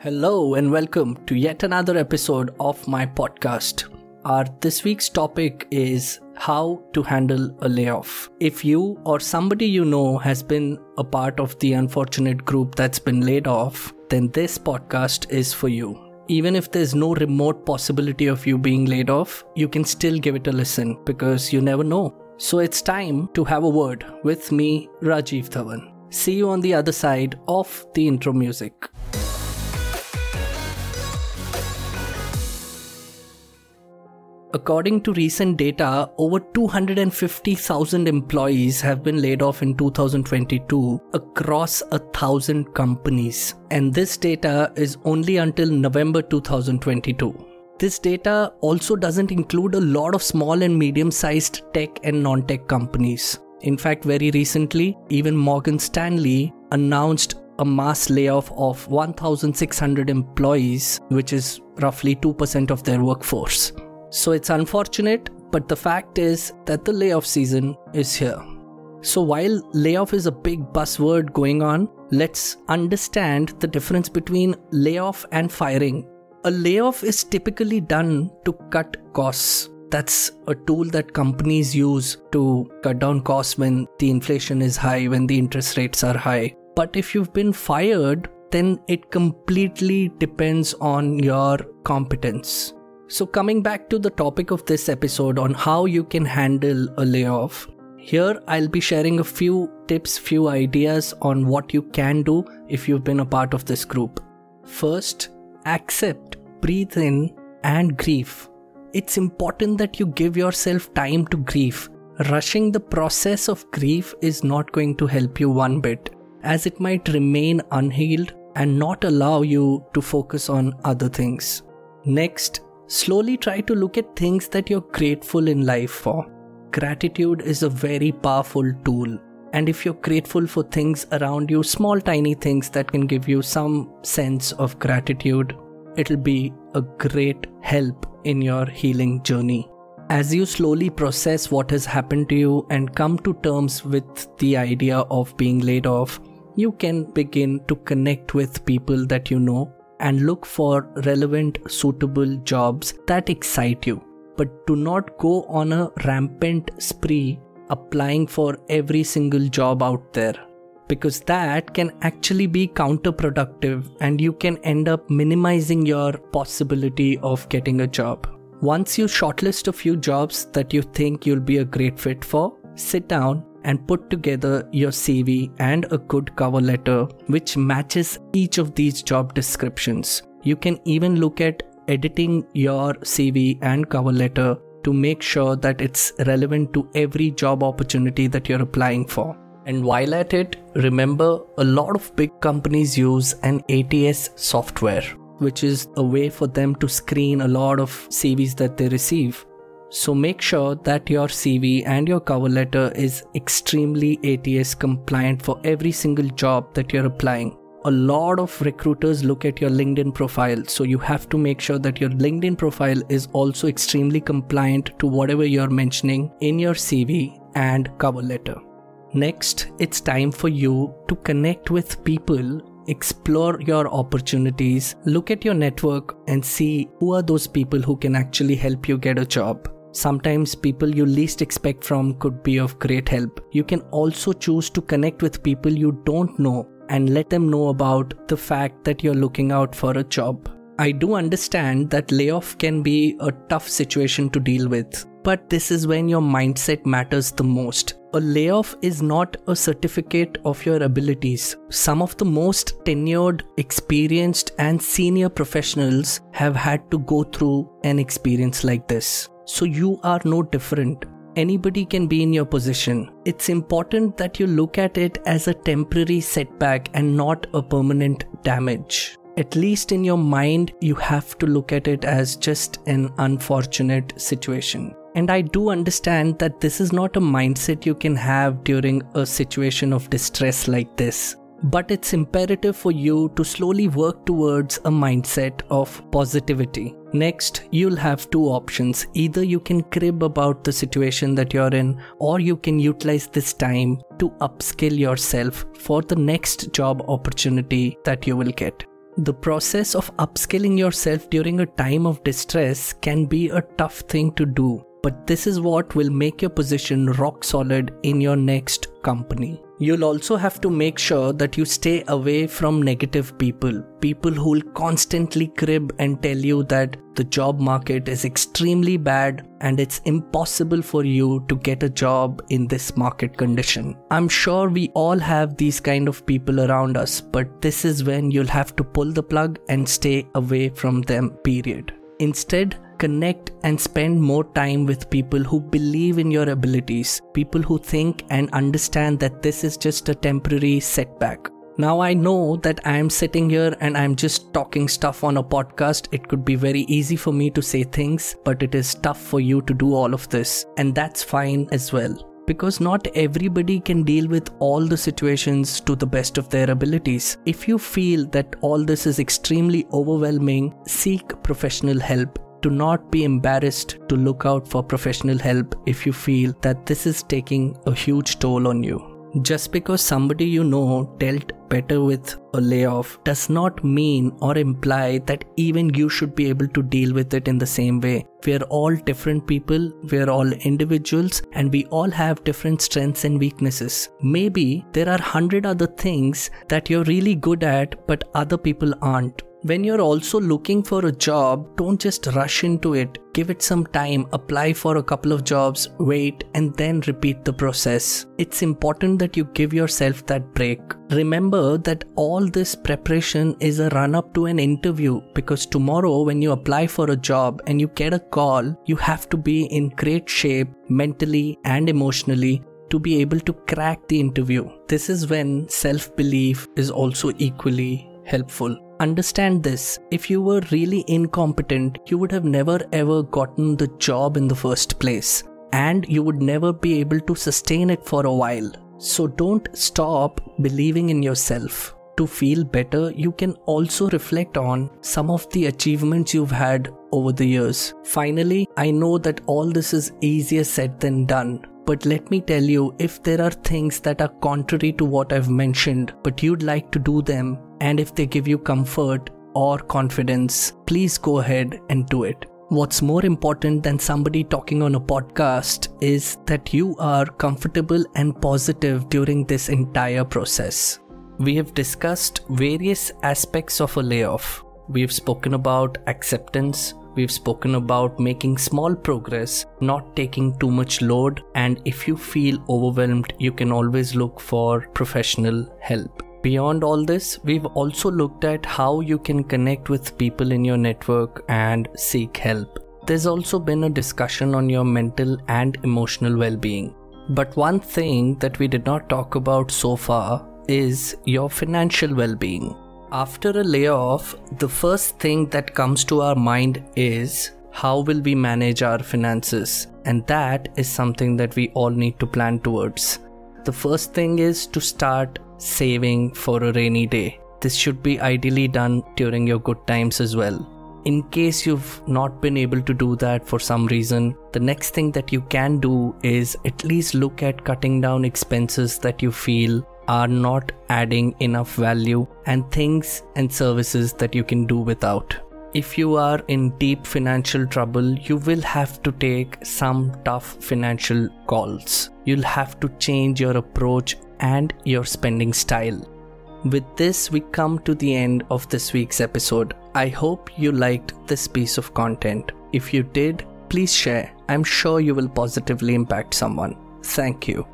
Hello and welcome to yet another episode of my podcast. Our this week's topic is how to handle a layoff. If you or somebody you know has been a part of the unfortunate group that's been laid off, then this podcast is for you. Even if there's no remote possibility of you being laid off, you can still give it a listen because you never know. So it's time to have a word with me, Rajive Dhavan. See you on the other side of the intro music. According to recent data, over 250,000 employees have been laid off in 2022 across a thousand companies. And this data is only until November 2022. This data also doesn't include a lot of small and medium sized tech and non tech companies. In fact, very recently, even Morgan Stanley announced a mass layoff of 1,600 employees, which is roughly 2% of their workforce. So it's unfortunate, but the fact is that the layoff season is here. So while layoff is a big buzzword going on, let's understand the difference between layoff and firing. A layoff is typically done to cut costs. That's a tool that companies use to cut down costs when the inflation is high, when the interest rates are high. But if you've been fired, then it completely depends on your competence. So, coming back to the topic of this episode on how you can handle a layoff, here I'll be sharing a few tips, few ideas on what you can do if you've been a part of this group. First, accept, breathe in, and grieve. It's important that you give yourself time to grieve. Rushing the process of grief is not going to help you one bit, as it might remain unhealed and not allow you to focus on other things. Next, Slowly try to look at things that you're grateful in life for. Gratitude is a very powerful tool. And if you're grateful for things around you, small tiny things that can give you some sense of gratitude, it'll be a great help in your healing journey. As you slowly process what has happened to you and come to terms with the idea of being laid off, you can begin to connect with people that you know and look for relevant, suitable jobs that excite you. But do not go on a rampant spree applying for every single job out there because that can actually be counterproductive and you can end up minimizing your possibility of getting a job. Once you shortlist a few jobs that you think you'll be a great fit for, sit down and put together your CV and a good cover letter which matches each of these job descriptions. You can even look at editing your CV and cover letter to make sure that it's relevant to every job opportunity that you're applying for. And while at it, remember a lot of big companies use an ATS software, which is a way for them to screen a lot of CVs that they receive. So make sure that your CV and your cover letter is extremely ATS compliant for every single job that you're applying. A lot of recruiters look at your LinkedIn profile, so you have to make sure that your LinkedIn profile is also extremely compliant to whatever you're mentioning in your CV and cover letter. Next, it's time for you to connect with people explore your opportunities, look at your network, and see who are those people who can actually help you get a job. Sometimes people you least expect from could be of great help. You can also choose to connect with people you don't know and let them know about the fact that you're looking out for a job. I do understand that layoff can be a tough situation to deal with, but this is when your mindset matters the most. A layoff is not a certificate of your abilities. Some of the most tenured, experienced, and senior professionals have had to go through an experience like this. So you are no different. Anybody can be in your position. It's important that you look at it as a temporary setback and not a permanent damage. At least in your mind, you have to look at it as just an unfortunate situation. And I do understand that this is not a mindset you can have during a situation of distress like this but it's imperative for you to slowly work towards a mindset of positivity. Next, you'll have two options. Either you can crib about the situation that you're in, or you can utilize this time to upskill yourself for the next job opportunity that you will get. The process of upskilling yourself during a time of distress can be a tough thing to do, but this is what will make your position rock solid in your next company. You'll also have to make sure that you stay away from negative people. People who'll constantly crib and tell you that the job market is extremely bad and it's impossible for you to get a job in this market condition. I'm sure we all have these kind of people around us, but this is when you'll have to pull the plug and stay away from them, period. Instead, connect and spend more time with people who believe in your abilities, people who think and understand that this is just a temporary setback. Now, I know that I am sitting here and I'm just talking stuff on a podcast. It could be very easy for me to say things, but it is tough for you to do all of this, and that's fine as well because not everybody can deal with all the situations to the best of their abilities. If you feel that all this is extremely overwhelming, seek professional help. Do not be embarrassed to look out for professional help if you feel that this is taking a huge toll on you. Just because somebody you know dealt better with a layoff does not mean or imply that even you should be able to deal with it in the same way. We are all different people, we are all individuals, and we all have different strengths and weaknesses. Maybe there are hundred other things that you're really good at, but other people aren't. When you're also looking for a job, don't just rush into it. Give it some time, apply for a couple of jobs, wait, and then repeat the process. It's important that you give yourself that break. Remember that all this preparation is a run up to an interview because tomorrow, when you apply for a job and you get a call, you have to be in great shape mentally and emotionally to be able to crack the interview. This is when self belief is also equally helpful. Understand this if you were really incompetent, you would have never ever gotten the job in the first place, and you would never be able to sustain it for a while. So don't stop believing in yourself. To feel better, you can also reflect on some of the achievements you've had over the years. Finally, I know that all this is easier said than done, but let me tell you if there are things that are contrary to what I've mentioned, but you'd like to do them, and if they give you comfort or confidence, please go ahead and do it. What's more important than somebody talking on a podcast is that you are comfortable and positive during this entire process. We have discussed various aspects of a layoff. We've spoken about acceptance, we've spoken about making small progress, not taking too much load, and if you feel overwhelmed, you can always look for professional help. Beyond all this, we've also looked at how you can connect with people in your network and seek help. There's also been a discussion on your mental and emotional well being. But one thing that we did not talk about so far is your financial well being. After a layoff, the first thing that comes to our mind is how will we manage our finances? And that is something that we all need to plan towards. The first thing is to start saving for a rainy day. This should be ideally done during your good times as well. In case you've not been able to do that for some reason, the next thing that you can do is at least look at cutting down expenses that you feel are not adding enough value and things and services that you can do without. If you are in deep financial trouble, you will have to take some tough financial calls. You'll have to change your approach and your spending style. With this, we come to the end of this week's episode. I hope you liked this piece of content. If you did, please share. I'm sure you will positively impact someone. Thank you.